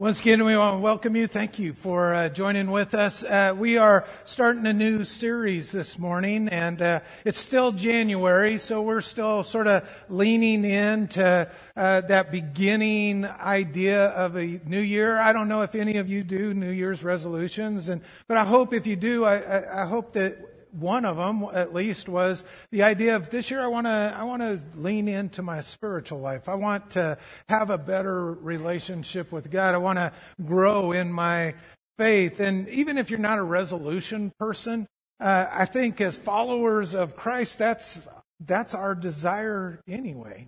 Once again, we want to welcome you. Thank you for uh, joining with us. Uh, we are starting a new series this morning, and uh, it's still January, so we're still sort of leaning into uh, that beginning idea of a new year. I don't know if any of you do New Year's resolutions, and but I hope if you do, I, I, I hope that one of them at least was the idea of this year I want to I want to lean into my spiritual life. I want to have a better relationship with God. I want to grow in my faith. And even if you're not a resolution person, uh, I think as followers of Christ, that's that's our desire anyway.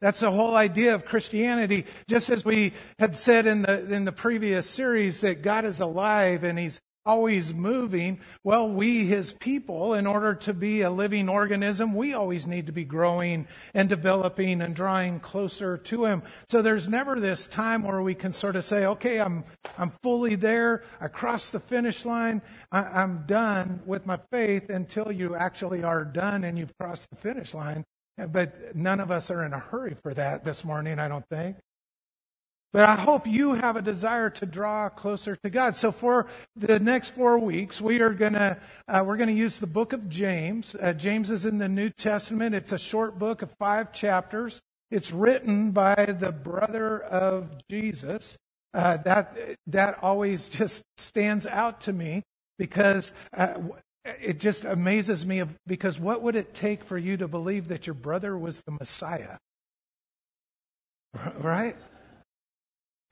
That's the whole idea of Christianity. Just as we had said in the in the previous series that God is alive and He's always moving. Well, we, his people, in order to be a living organism, we always need to be growing and developing and drawing closer to him. So there's never this time where we can sort of say, okay, I'm, I'm fully there. I crossed the finish line. I, I'm done with my faith until you actually are done and you've crossed the finish line. But none of us are in a hurry for that this morning, I don't think. But I hope you have a desire to draw closer to God. So for the next four weeks, we are gonna uh, we're gonna use the book of James. Uh, James is in the New Testament. It's a short book of five chapters. It's written by the brother of Jesus. Uh, that that always just stands out to me because uh, it just amazes me. Of, because what would it take for you to believe that your brother was the Messiah? Right?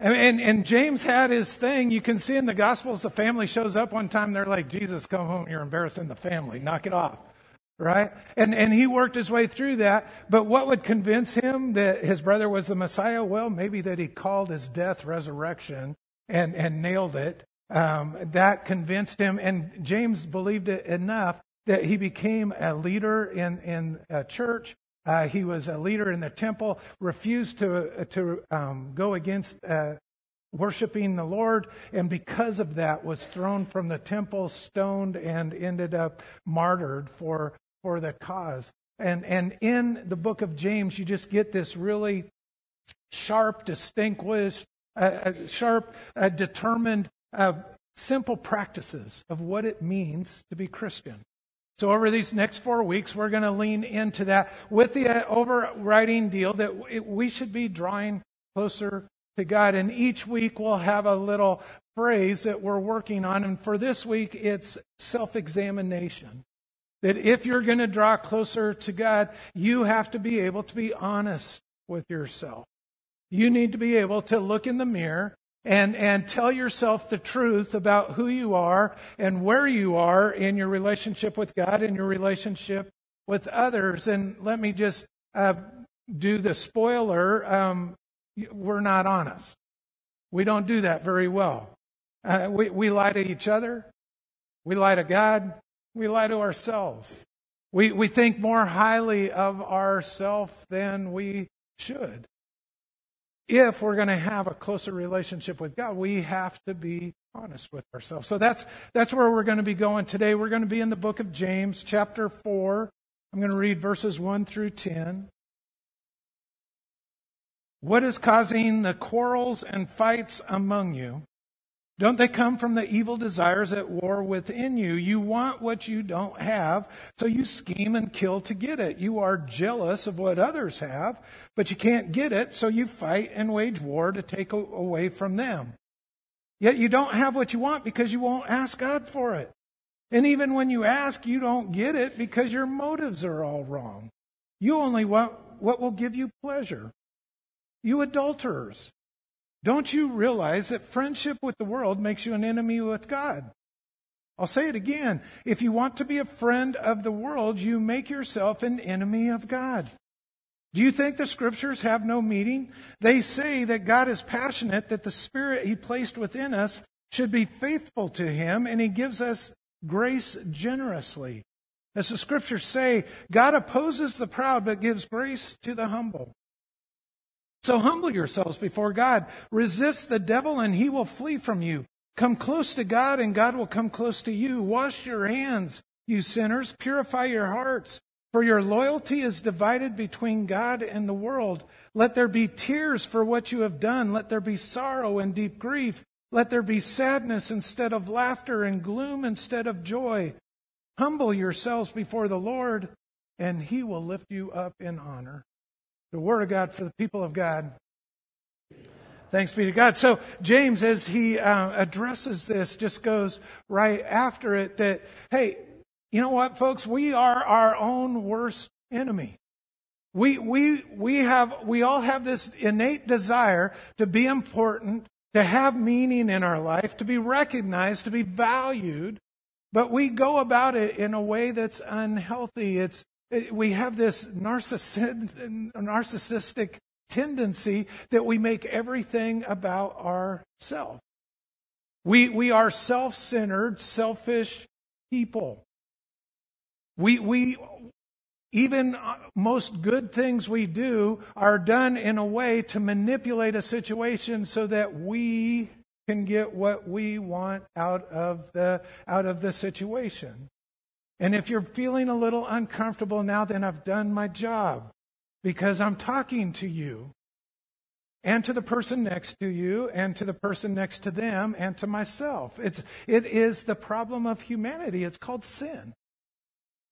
And, and, and, James had his thing. You can see in the Gospels, the family shows up one time. They're like, Jesus, come home. You're embarrassing the family. Knock it off. Right? And, and he worked his way through that. But what would convince him that his brother was the Messiah? Well, maybe that he called his death resurrection and, and nailed it. Um, that convinced him. And James believed it enough that he became a leader in, in a church uh, he was a leader in the temple, refused to, uh, to um, go against uh, worshiping the Lord, and because of that was thrown from the temple, stoned, and ended up martyred for, for the cause. And, and in the book of James, you just get this really sharp, distinguished, uh, uh sharp, uh, determined, simple practices of what it means to be Christian. So over these next four weeks, we're going to lean into that with the uh, overriding deal that we should be drawing closer to God. And each week we'll have a little phrase that we're working on. And for this week, it's self-examination. That if you're going to draw closer to God, you have to be able to be honest with yourself. You need to be able to look in the mirror and, and tell yourself the truth about who you are and where you are in your relationship with God and your relationship with others. And let me just uh, do the spoiler. Um, we're not honest. We don't do that very well. Uh, we, we lie to each other. We lie to God. We lie to ourselves. We, we think more highly of ourselves than we should if we're going to have a closer relationship with God, we have to be honest with ourselves. So that's, that's where we're going to be going today. We're going to be in the book of James, chapter 4. I'm going to read verses 1 through 10. What is causing the quarrels and fights among you? Don't they come from the evil desires at war within you? You want what you don't have, so you scheme and kill to get it. You are jealous of what others have, but you can't get it, so you fight and wage war to take away from them. Yet you don't have what you want because you won't ask God for it. And even when you ask, you don't get it because your motives are all wrong. You only want what will give you pleasure. You adulterers. Don't you realize that friendship with the world makes you an enemy with God? I'll say it again. If you want to be a friend of the world, you make yourself an enemy of God. Do you think the scriptures have no meaning? They say that God is passionate, that the spirit he placed within us should be faithful to him, and he gives us grace generously. As the scriptures say, God opposes the proud, but gives grace to the humble. So humble yourselves before God. Resist the devil and he will flee from you. Come close to God and God will come close to you. Wash your hands, you sinners. Purify your hearts, For your loyalty is divided between God and the world. Let there be tears for what you have done. Let there be sorrow and deep grief. Let there be sadness instead of laughter and gloom instead of joy. Humble yourselves before the Lord, and he will lift you up in honor. The word of God for the people of God. Thanks be to God. So James, as he uh, addresses this, just goes right after it that, hey, you know what, folks? We are our own worst enemy. We, we, we have, we all have this innate desire to be important, to have meaning in our life, to be recognized, to be valued, but we go about it in a way that's unhealthy. It's, it, Uh, we have this narcissistic, tendency that we make everything about ourselves. We, we are self centered, selfish people. We, we, even uh, most good things we do are done in a way to manipulate a situation so that we can get what we want out of the, out of the situation. And if you're feeling a little uncomfortable now, then I've done my job because I'm talking to you and to the person next to you and to the person next to them and to myself. It's, it is the problem of humanity. It's called sin.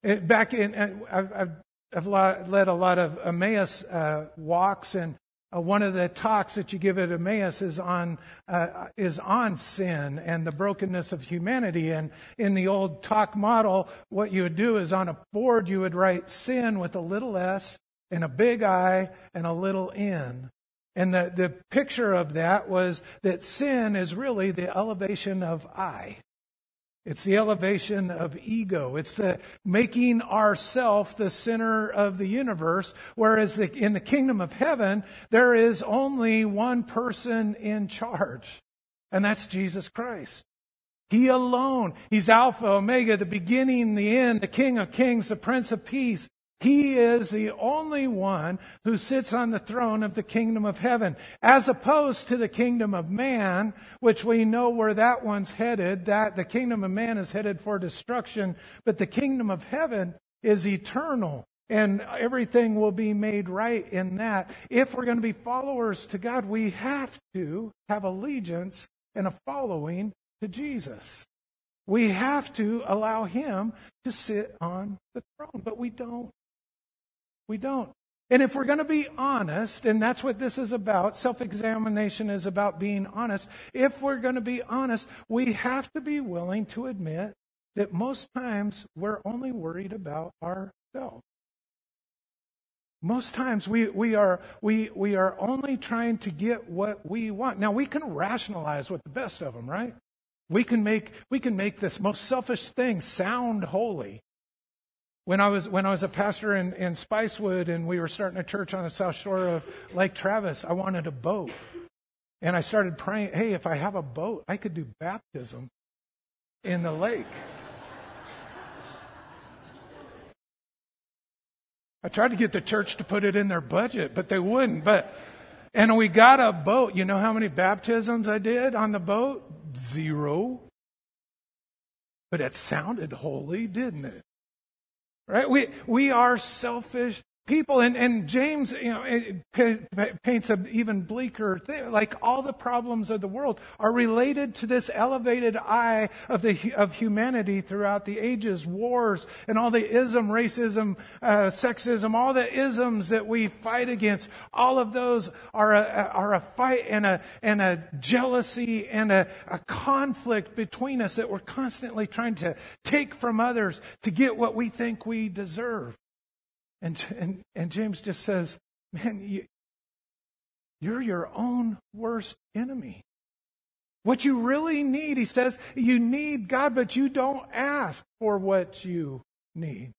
Back in, I've, I've led a lot of Emmaus uh, walks, and uh, one of the talks that you give at Emmaus is on uh, is on sin and the brokenness of humanity. And in the old talk model, what you would do is on a board you would write sin with a little s and a big I and a little n. And the, the picture of that was that sin is really the elevation of I. It's the elevation of ego. It's the making ourself the center of the universe. Whereas the, in the kingdom of heaven, there is only one person in charge, and that's Jesus Christ. He alone. He's Alpha, Omega, the beginning, the end, the King of Kings, the Prince of Peace. He is the only one who sits on the throne of the kingdom of heaven, as opposed to the kingdom of man, which we know where that one's headed, that the kingdom of man is headed for destruction, but the kingdom of heaven is eternal. And everything will be made right in that. If we're going to be followers to God, we have to have allegiance and a following to Jesus. We have to allow Him to sit on the throne, but we don't. We don't. And if we're going to be honest, and that's what this is about, self examination is about being honest. If we're going to be honest, we have to be willing to admit that most times we're only worried about ourselves. Most times we, we, are, we, we are only trying to get what we want. Now, we can rationalize with the best of them, right? We can make, we can make this most selfish thing sound holy. When I was, when I was a pastor in, in Spicewood and we were starting a church on the south shore of Lake Travis, I wanted a boat. And I started praying, hey, if I have a boat, I could do baptism in the lake. I tried to get the church to put it in their budget, but they wouldn't. But and we got a boat. You know how many baptisms I did on the boat? Zero. But it sounded holy, didn't it? Right? We, we are selfish people. And, and James, you know, paints an even bleaker thing. Like all the problems of the world are related to this elevated I of the, of humanity throughout the ages, wars and all the ism, racism, uh, sexism, all the isms that we fight against. All of those are a, are a fight and a, and a jealousy and a, a conflict between us that we're constantly trying to take from others to get what we think we deserve. And, and, and James just says, man, you, you're your own worst enemy. What you really need, he says, you need God, but you don't ask for what you need.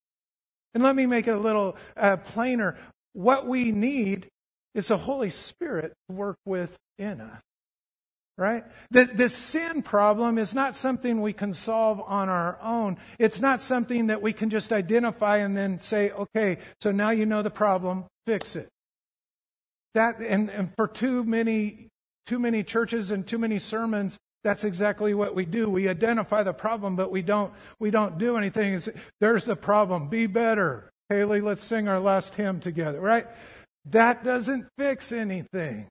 And let me make it a little uh, plainer. What we need is the Holy Spirit to work within us right? The, the sin problem is not something we can solve on our own. It's not something that we can just identify and then say, okay, so now you know the problem, fix it. That, and, and for too many, too many churches and too many sermons, that's exactly what we do. We identify the problem, but we don't, we don't do anything. It's, there's the problem. Be better. Haley, let's sing our last hymn together, right? That doesn't fix anything.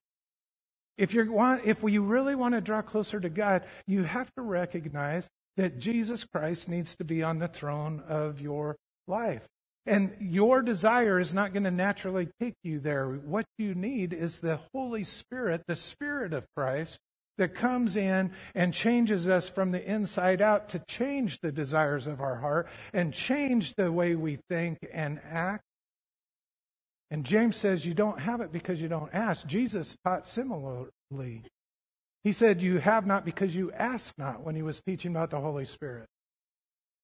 If you want, if you really want to draw closer to God, you have to recognize that Jesus Christ needs to be on the throne of your life. And your desire is not going to naturally take you there. What you need is the Holy Spirit, the Spirit of Christ, that comes in and changes us from the inside out to change the desires of our heart and change the way we think and act. And James says you don't have it because you don't ask. Jesus taught similarly. He said, You have not because you ask not when he was teaching about the Holy Spirit.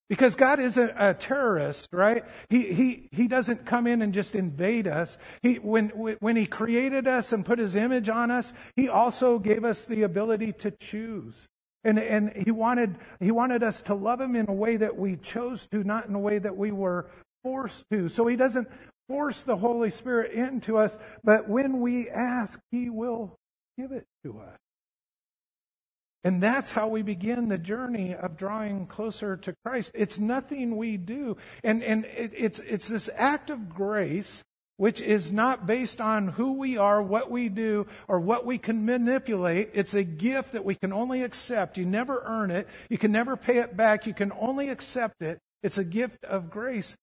Because God isn't a terrorist, right? He, he, he doesn't come in and just invade us. He, when, when He created us and put His image on us, He also gave us the ability to choose. And, and he, wanted, he wanted us to love Him in a way that we chose to, not in a way that we were forced to. So He doesn't force the Holy Spirit into us, but when we ask, He will give it to us. And that's how we begin the journey of drawing closer to Christ. It's nothing we do. And, and it, it's, it's this act of grace which is not based on who we are, what we do, or what we can manipulate. It's a gift that we can only accept. You never earn it. You can never pay it back. You can only accept it. It's a gift of grace.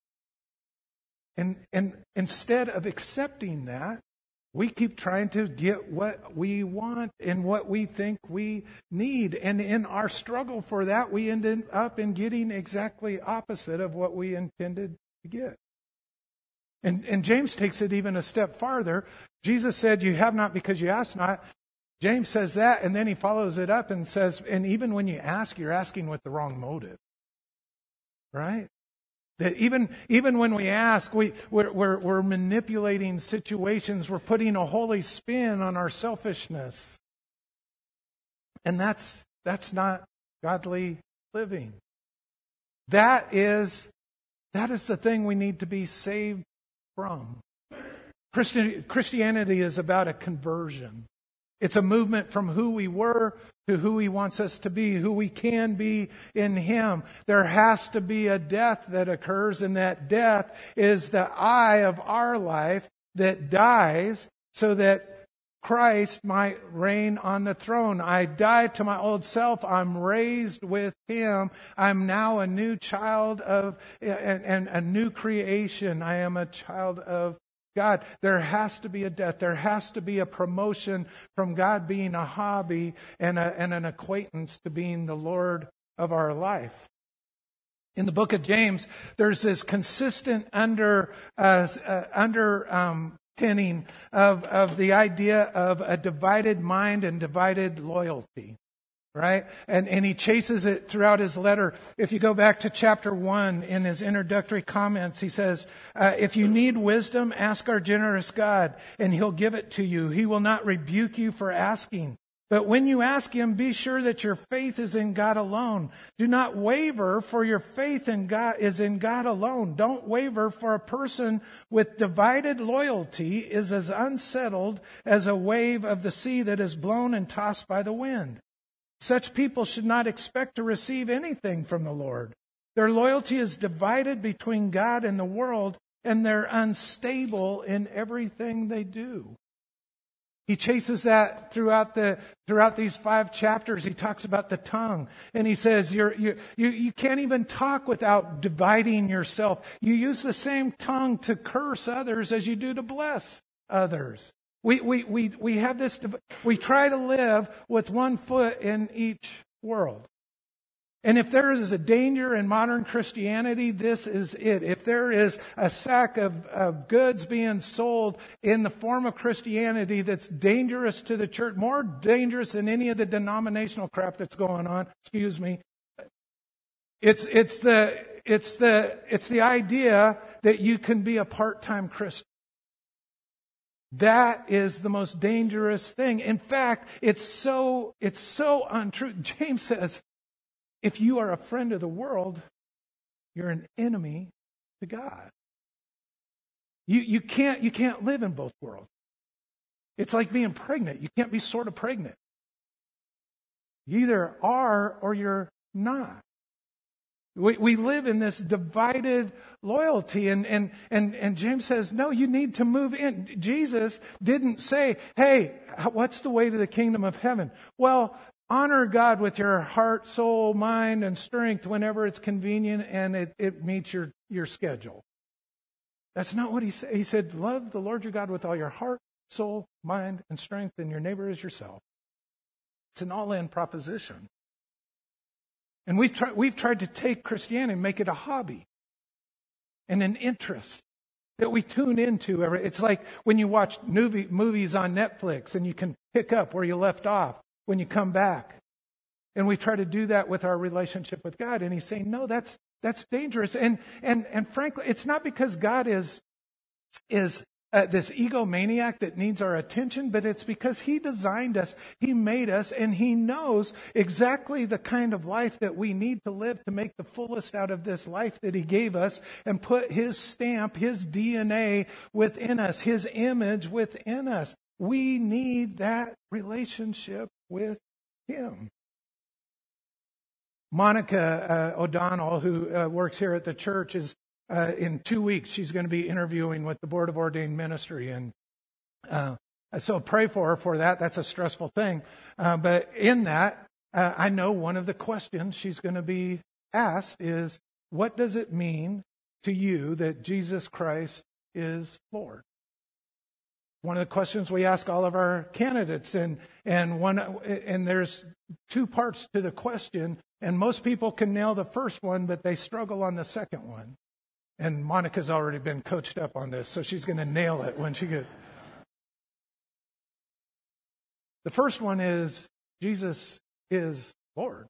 And, and instead of accepting that, we keep trying to get what we want and what we think we need. And in our struggle for that, we end up in getting exactly opposite of what we intended to get. And, and James takes it even a step farther. Jesus said, You have not because you ask not. James says that, and then he follows it up and says, And even when you ask, you're asking with the wrong motive. Right? That even, even when we ask, we, we're, we're, we're manipulating situations, we're putting a holy spin on our selfishness. And that's, that's not godly living. That is, that is the thing we need to be saved from. Christianity is about a conversion. It's a movement from who we were to who he wants us to be, who we can be in him. There has to be a death that occurs, and that death is the I of our life that dies so that Christ might reign on the throne. I die to my old self. I'm raised with him. I'm now a new child of and, and a new creation. I am a child of God, there has to be a death. There has to be a promotion from God being a hobby and, a, and an acquaintance to being the Lord of our life. In the book of James, there's this consistent under, uh, uh, under um, pinning of, of the idea of a divided mind and divided loyalty right? And, and he chases it throughout his letter. If you go back to chapter one in his introductory comments, he says, uh, if you need wisdom, ask our generous God and he'll give it to you. He will not rebuke you for asking. But when you ask him, be sure that your faith is in God alone. Do not waver, for your faith in God is in God alone. Don't waver, for a person with divided loyalty is as unsettled as a wave of the sea that is blown and tossed by the wind. Such people should not expect to receive anything from the Lord. Their loyalty is divided between God and the world, and they're unstable in everything they do. He chases that throughout the throughout these five chapters. He talks about the tongue, and he says you're, you're, you you can't even talk without dividing yourself. You use the same tongue to curse others as you do to bless others. We, we, we, we have this, we try to live with one foot in each world. And if there is a danger in modern Christianity, this is it. If there is a sack of, of, goods being sold in the form of Christianity that's dangerous to the church, more dangerous than any of the denominational crap that's going on, excuse me, it's, it's the, it's the, it's the idea that you can be a part-time Christian. That is the most dangerous thing. In fact, it's so, it's so untrue. James says, if you are a friend of the world, you're an enemy to God. You, you, can't, you can't live in both worlds. It's like being pregnant. You can't be sort of pregnant. You either are or you're not. We, we live in this divided loyalty. And, and, and, and James says, no, you need to move in. Jesus didn't say, hey, what's the way to the kingdom of heaven? Well, honor God with your heart, soul, mind, and strength whenever it's convenient and it, it meets your, your schedule. That's not what he said. He said, love the Lord your God with all your heart, soul, mind, and strength, and your neighbor as yourself. It's an all in proposition. And we've, try, we've tried to take Christianity and make it a hobby and an interest that we tune into. Every, It's like when you watch movie, movies on Netflix and you can pick up where you left off when you come back. And we try to do that with our relationship with God. And he's saying, no, that's, that's dangerous. And, and, and frankly, it's not because God is, is uh, this egomaniac that needs our attention, but it's because He designed us, He made us, and He knows exactly the kind of life that we need to live to make the fullest out of this life that He gave us and put His stamp, His DNA within us, His image within us. We need that relationship with Him. Monica uh, O'Donnell, who uh, works here at the church, is uh, in two weeks, she's going to be interviewing with the Board of Ordained Ministry. And uh, so pray for her for that. That's a stressful thing. Uh, but in that, uh, I know one of the questions she's going to be asked is, what does it mean to you that Jesus Christ is Lord? One of the questions we ask all of our candidates, and and one and there's two parts to the question, and most people can nail the first one, but they struggle on the second one. And Monica's already been coached up on this, so she's going to nail it when she gets. The first one is Jesus is Lord.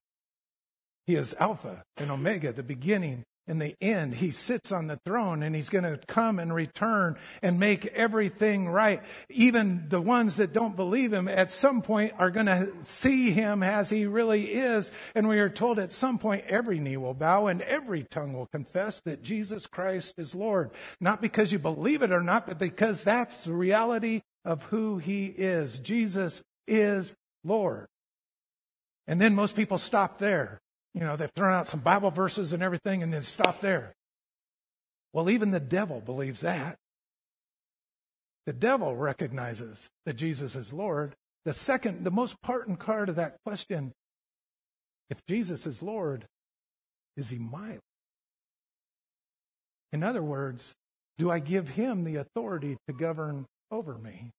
He is Alpha and Omega, the beginning in the end, he sits on the throne and he's going to come and return and make everything right. Even the ones that don't believe him at some point are going to see him as he really is. And we are told at some point every knee will bow and every tongue will confess that Jesus Christ is Lord. Not because you believe it or not, but because that's the reality of who he is. Jesus is Lord. And then most people stop there. You know, they've thrown out some Bible verses and everything and then stop there. Well, even the devil believes that. The devil recognizes that Jesus is Lord. The second, the most important part of that question if Jesus is Lord, is he mine? In other words, do I give him the authority to govern over me?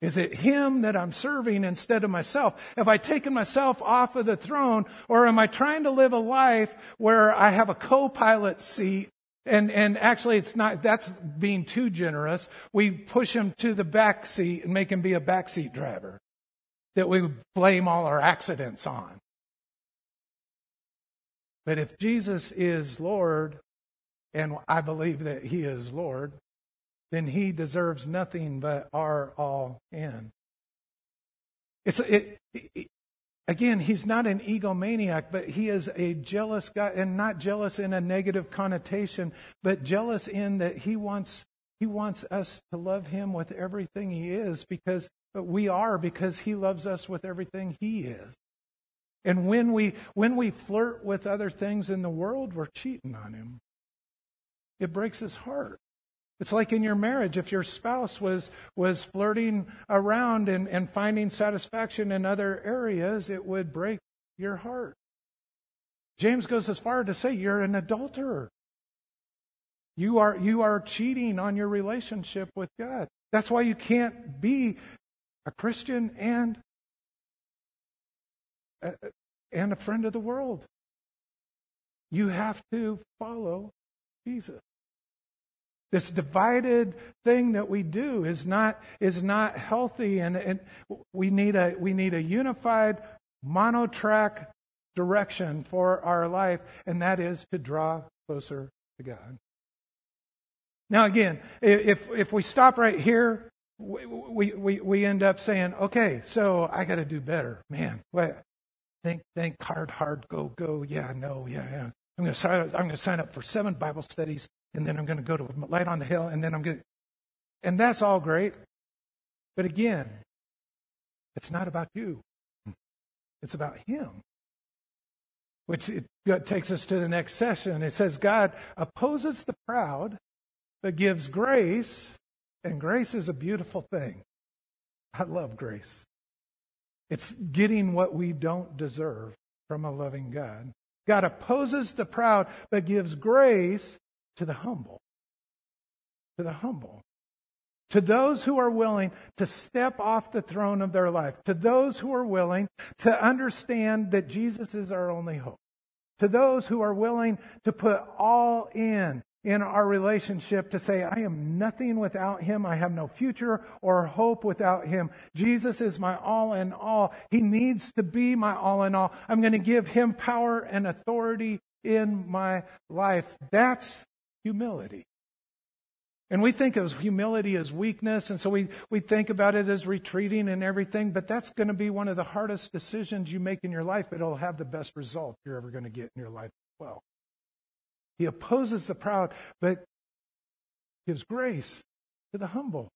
Is it him that I'm serving instead of myself? Have I taken myself off of the throne or am I trying to live a life where I have a co-pilot seat and, and actually it's not, that's being too generous. We push him to the back seat and make him be a backseat driver that we blame all our accidents on. But if Jesus is Lord, and I believe that he is Lord, then he deserves nothing but our all in. It's it, it, again, he's not an egomaniac, but he is a jealous guy, and not jealous in a negative connotation, but jealous in that he wants he wants us to love him with everything he is because we are because he loves us with everything he is. And when we when we flirt with other things in the world, we're cheating on him. It breaks his heart. It's like in your marriage, if your spouse was, was flirting around and, and finding satisfaction in other areas, it would break your heart. James goes as far to say you're an adulterer. You are, you are cheating on your relationship with God. That's why you can't be a Christian and, uh, uh, and a friend of the world. You have to follow Jesus. This divided thing that we do is not, is not healthy, and, and we, need a, we need a unified, monotrack direction for our life, and that is to draw closer to God. Now, again, if, if we stop right here, we, we, we end up saying, okay, so I got to do better. Man, what? Think, think hard, hard, go, go. Yeah, no, yeah, yeah. I'm going to sign, I'm going to sign up for seven Bible studies and then I'm going to go to Light on the Hill, and then I'm going to. And that's all great. But again, it's not about you, it's about Him. which it takes us to the next session. It says, God opposes the proud, but gives grace, and grace is a beautiful thing. I love grace. It's getting what we don't deserve from a loving God. God opposes the proud, but gives grace to the humble. To the humble. To those who are willing to step off the throne of their life. To those who are willing to understand that Jesus is our only hope. To those who are willing to put all in in our relationship to say, I am nothing without him. I have no future or hope without him. Jesus is my all in all. He needs to be my all in all. I'm going to give him power and authority in my life. That's humility. And we think of humility as weakness, and so we, we think about it as retreating and everything, but that's going to be one of the hardest decisions you make in your life, but it'll have the best result you're ever going to get in your life as well. He opposes the proud, but gives grace to the humble.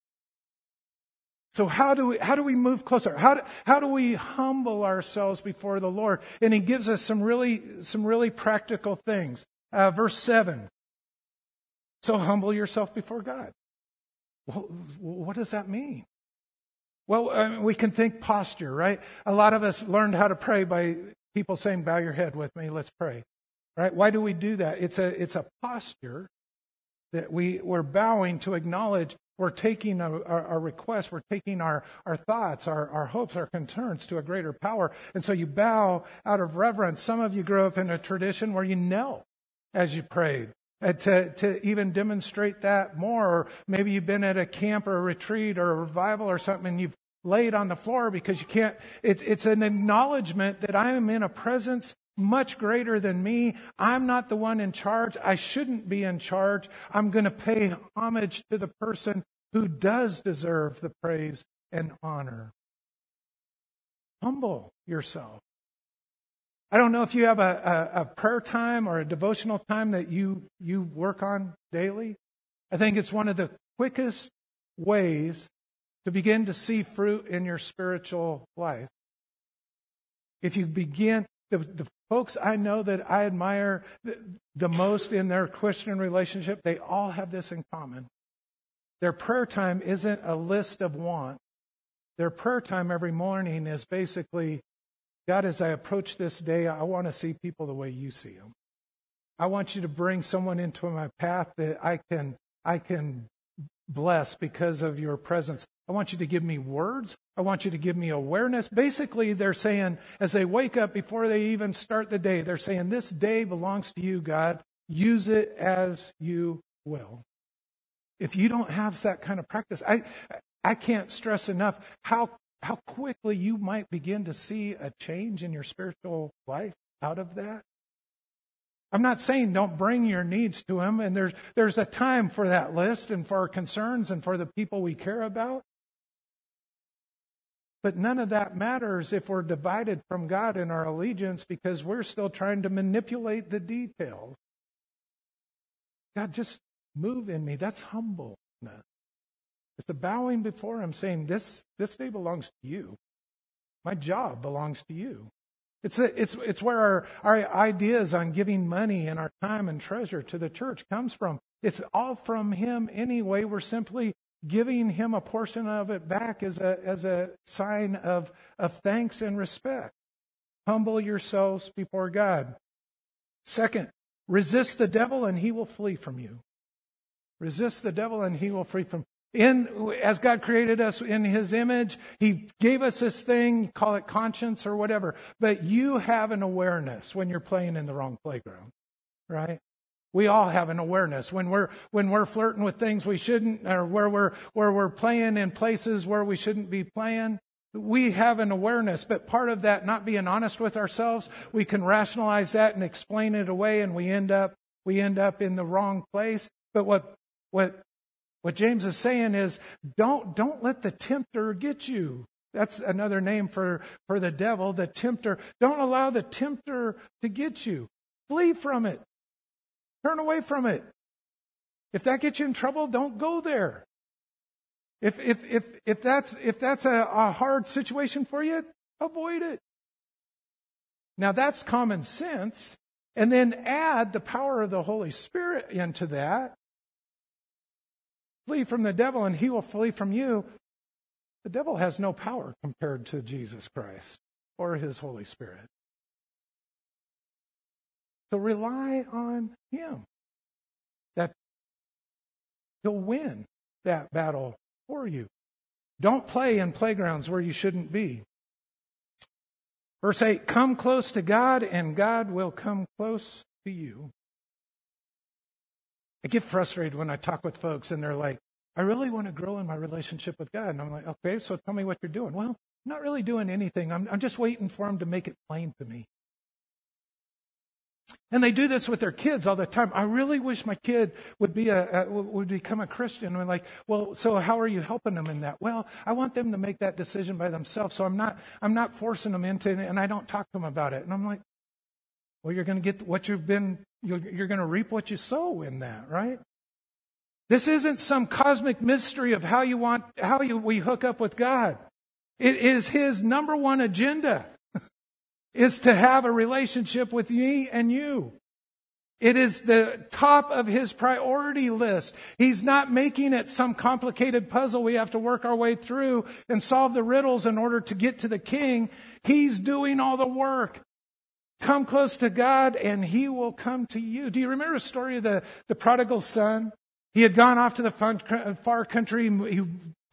So how do we, how do we move closer? How do, how do we humble ourselves before the Lord? And he gives us some really, some really practical things. Uh, verse seven. So humble yourself before God. Well, what does that mean? Well, uh, we can think posture, right? A lot of us learned how to pray by people saying, bow your head with me, let's pray. Right? Why do we do that? It's a, it's a posture that we, we're bowing to acknowledge we're taking a, our, our requests, we're taking our, our thoughts, our, our hopes, our concerns to a greater power. And so you bow out of reverence. Some of you grew up in a tradition where you knelt as you prayed. Uh, to, to even demonstrate that more. Or maybe you've been at a camp or a retreat or a revival or something and you've laid on the floor because you can't. It's, it's an acknowledgement that I am in a presence much greater than me. I'm not the one in charge. I shouldn't be in charge. I'm going to pay homage to the person who does deserve the praise and honor. Humble yourself. I don't know if you have a, a, a, prayer time or a devotional time that you, you work on daily. I think it's one of the quickest ways to begin to see fruit in your spiritual life. If you begin, the, the folks I know that I admire the, the most in their Christian relationship, they all have this in common. Their prayer time isn't a list of wants. Their prayer time every morning is basically God, as I approach this day, I want to see people the way you see them. I want you to bring someone into my path that I can, I can bless because of your presence. I want you to give me words. I want you to give me awareness. Basically, they're saying, as they wake up before they even start the day, they're saying, This day belongs to you, God. Use it as you will. If you don't have that kind of practice, I, I can't stress enough how how quickly you might begin to see a change in your spiritual life out of that. I'm not saying don't bring your needs to him, and there's there's a time for that list and for our concerns and for the people we care about. But none of that matters if we're divided from God in our allegiance because we're still trying to manipulate the details. God, just move in me. That's humbleness. It's a bowing before Him, saying, "This this day belongs to you. My job belongs to you." It's a, it's it's where our our ideas on giving money and our time and treasure to the church comes from. It's all from Him anyway. We're simply giving Him a portion of it back as a as a sign of of thanks and respect. Humble yourselves before God. Second, resist the devil and he will flee from you. Resist the devil and he will flee from in as God created us in his image, he gave us this thing, call it conscience or whatever. But you have an awareness when you're playing in the wrong playground, right? We all have an awareness when we're when we're flirting with things we shouldn't, or where we're where we're playing in places where we shouldn't be playing. We have an awareness, but part of that not being honest with ourselves, we can rationalize that and explain it away, and we end up we end up in the wrong place. But what what what James is saying is don't, don't let the tempter get you. That's another name for, for the devil, the tempter. Don't allow the tempter to get you. Flee from it. Turn away from it. If that gets you in trouble, don't go there. If, if, if, if that's, if that's a, a hard situation for you, avoid it. Now that's common sense. And then add the power of the Holy Spirit into that. Flee from the devil and he will flee from you. The devil has no power compared to Jesus Christ or his Holy Spirit. So rely on him. That he'll win that battle for you. Don't play in playgrounds where you shouldn't be. Verse 8 Come close to God, and God will come close to you. I get frustrated when I talk with folks and they're like, I really want to grow in my relationship with God. And I'm like, okay, so tell me what you're doing. Well, I'm not really doing anything. I'm, I'm just waiting for Him to make it plain to me. And they do this with their kids all the time. I really wish my kid would be a, a would become a Christian. And I'm like, well, so how are you helping them in that? Well, I want them to make that decision by themselves. So I'm not I'm not forcing them into it, and I don't talk to them about it. And I'm like, well, you're going to get what you've been. You're, you're going to reap what you sow in that, right? This isn't some cosmic mystery of how you want how you, we hook up with God. It is His number one agenda is to have a relationship with me and you. It is the top of his priority list. He's not making it some complicated puzzle we have to work our way through and solve the riddles in order to get to the king. He's doing all the work. Come close to God and he will come to you. Do you remember the story of the, the prodigal son? He had gone off to the uh, far country. He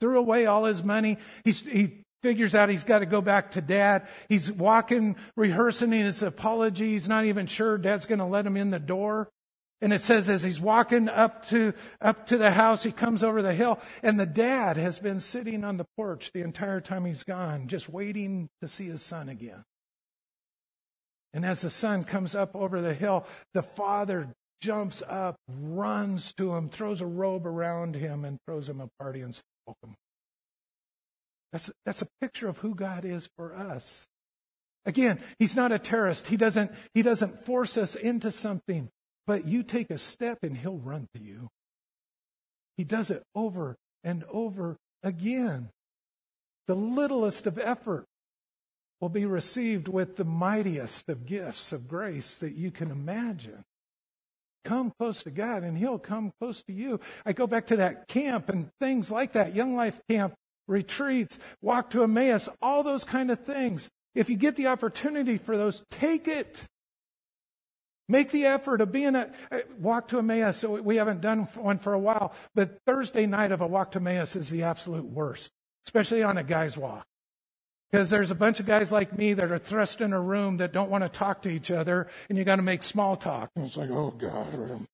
threw away all his money. He, he figures out he's got to go back to dad. He's walking, rehearsing his apology. He's not even sure dad's going to let him in the door. And it says as he's walking up to, up to the house, he comes over the hill and the dad has been sitting on the porch the entire time he's gone, just waiting to see his son again. And as the son comes up over the hill, the father jumps up, runs to him, throws a robe around him, and throws him a party and says, Welcome that's, that's a picture of who God is for us. Again, he's not a terrorist. He doesn't, he doesn't force us into something, but you take a step and he'll run to you. He does it over and over again. The littlest of effort will be received with the mightiest of gifts of grace that you can imagine. Come close to God and He'll come close to you. I go back to that camp and things like that, Young Life Camp retreats, walk to Emmaus, all those kind of things. If you get the opportunity for those, take it. Make the effort of being a walk to Emmaus. So we haven't done one for a while, but Thursday night of a walk to Emmaus is the absolute worst, especially on a guy's walk. Because there's a bunch of guys like me that are thrust in a room that don't want to talk to each other, and you got to make small talk. And it's like, oh God,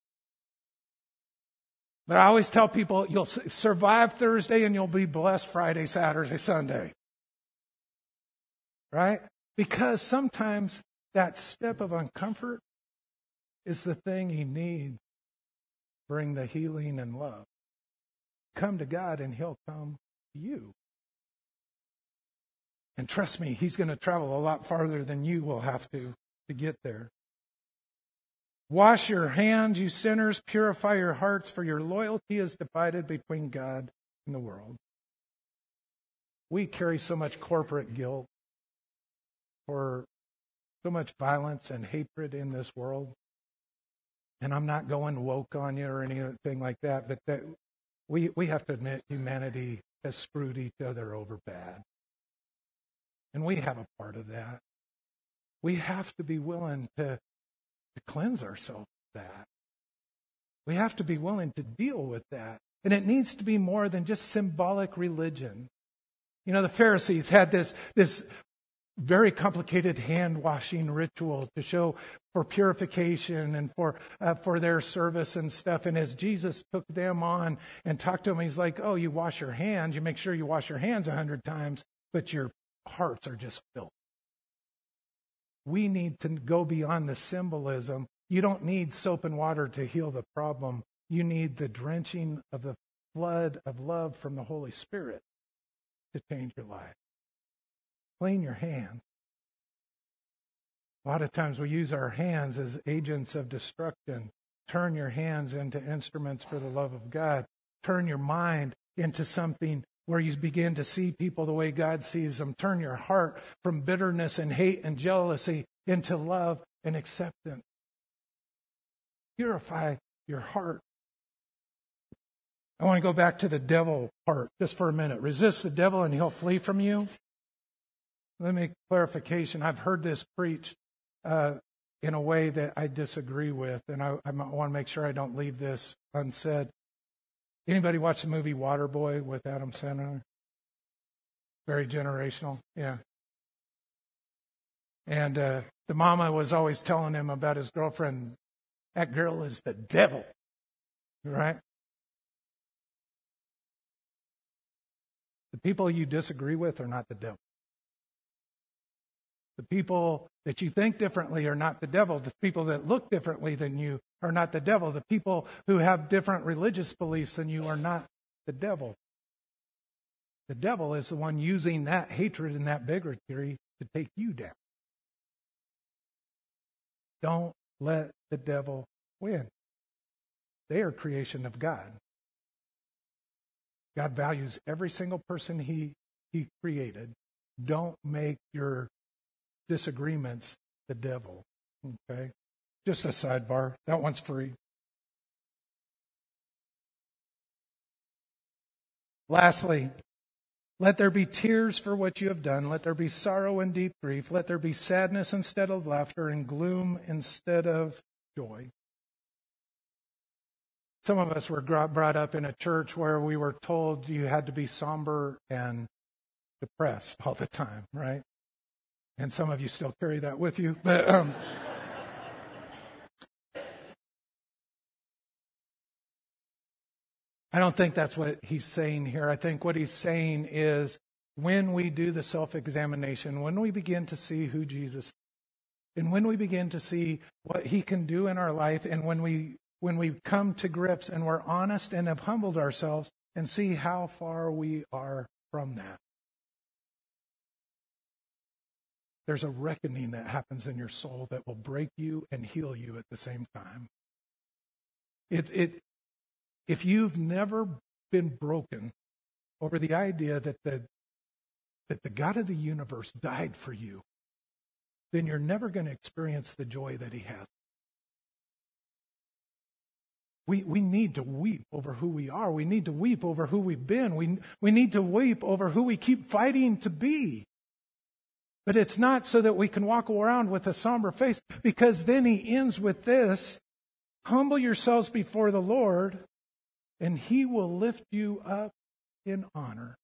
but I always tell people you'll survive Thursday and you'll be blessed Friday, Saturday, Sunday. Right? Because sometimes that step of uncomfort is the thing you need bring the healing and love. Come to God and he'll come to you. And trust me, he's going to travel a lot farther than you will have to to get there. Wash your hands, you sinners. Purify your hearts, for your loyalty is divided between God and the world. We carry so much corporate guilt for so much violence and hatred in this world. And I'm not going woke on you or anything like that, but that we, we have to admit humanity has screwed each other over bad. And we have a part of that. We have to be willing to to cleanse ourselves of that. We have to be willing to deal with that. And it needs to be more than just symbolic religion. You know, the Pharisees had this, this very complicated hand washing ritual to show for purification and for uh, for their service and stuff. And as Jesus took them on and talked to them, he's like, "Oh, you wash your hands. You make sure you wash your hands a hundred times, but your hearts are just filled we need to go beyond the symbolism. You don't need soap and water to heal the problem. You need the drenching of the flood of love from the Holy Spirit to change your life. Clean your hands. A lot of times we use our hands as agents of destruction. Turn your hands into instruments for the love of God. Turn your mind into something where you begin to see people the way God sees them. Turn your heart from bitterness and hate and jealousy into love and acceptance. Purify your heart. I want to go back to the devil part just for a minute. Resist the devil and he'll flee from you. Let me clarification. I've heard this preached uh, in a way that I disagree with, and I, I want to make sure I don't leave this unsaid. Anybody watch the movie Waterboy with Adam Sandler? Very generational, yeah. And uh, the mama was always telling him about his girlfriend. That girl is the devil, right? The people you disagree with are not the devil. The people that you think differently are not the devil. The people that look differently than you are not the devil. The people who have different religious beliefs than you are not the devil. The devil is the one using that hatred and that bigotry to take you down. Don't let the devil win. They are creation of God. God values every single person he, he created. Don't make your disagreements the devil. Okay? Just a sidebar. That one's free. Lastly, let there be tears for what you have done. Let there be sorrow and deep grief. Let there be sadness instead of laughter and gloom instead of joy. Some of us were brought up in a church where we were told you had to be somber and depressed all the time, right? And some of you still carry that with you. But um, I don't think that's what he's saying here. I think what he's saying is when we do the self examination, when we begin to see who Jesus is, and when we begin to see what he can do in our life, and when we when we come to grips and we're honest and have humbled ourselves and see how far we are from that. There's a reckoning that happens in your soul that will break you and heal you at the same time. It, it, if you've never been broken over the idea that the, that the God of the universe died for you, then you're never going to experience the joy that he has. We, we need to weep over who we are. We need to weep over who we've been. We, we need to weep over who we keep fighting to be. But it's not so that we can walk around with a somber face, because then he ends with this Humble yourselves before the Lord, and he will lift you up in honor.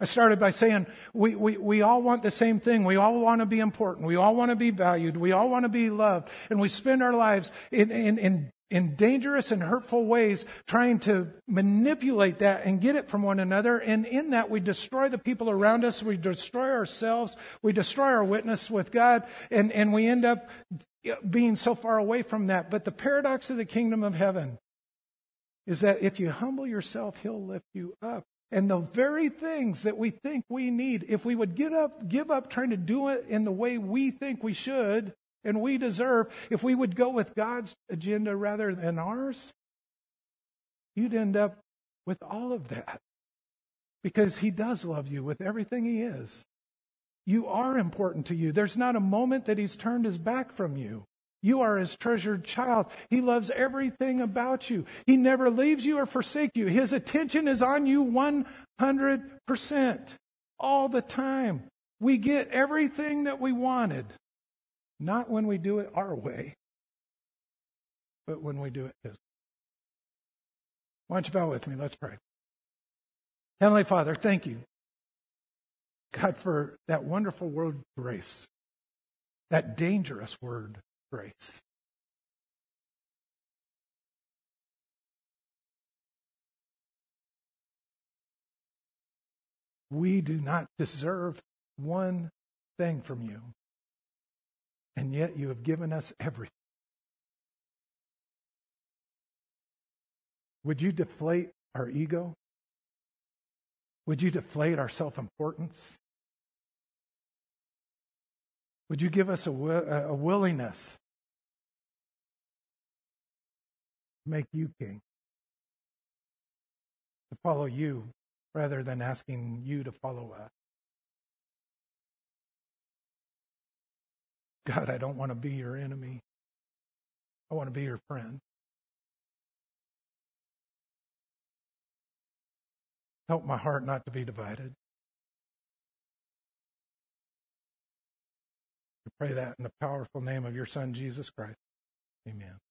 I started by saying we, we, we all want the same thing. We all want to be important. We all want to be valued. We all want to be loved. And we spend our lives in, in, in in dangerous and hurtful ways, trying to manipulate that and get it from one another. And in that, we destroy the people around us. We destroy ourselves. We destroy our witness with God. And, and we end up being so far away from that. But the paradox of the kingdom of heaven is that if you humble yourself, he'll lift you up. And the very things that we think we need, if we would get up, give up trying to do it in the way we think we should, and we deserve, if we would go with God's agenda rather than ours, you'd end up with all of that. Because He does love you with everything He is. You are important to you. There's not a moment that He's turned His back from you. You are His treasured child. He loves everything about you. He never leaves you or forsakes you. His attention is on you 100% all the time. We get everything that we wanted. Not when we do it our way, but when we do it His. Why don't you bow with me? Let's pray. Heavenly Father, thank you, God, for that wonderful word, grace, that dangerous word, grace. We do not deserve one thing from you and yet you have given us everything. Would you deflate our ego? Would you deflate our self importance? Would you give us a, a willingness to make you king? To follow you rather than asking you to follow us? God, I don't want to be your enemy. I want to be your friend. Help my heart not to be divided. I pray that in the powerful name of your Son, Jesus Christ. Amen.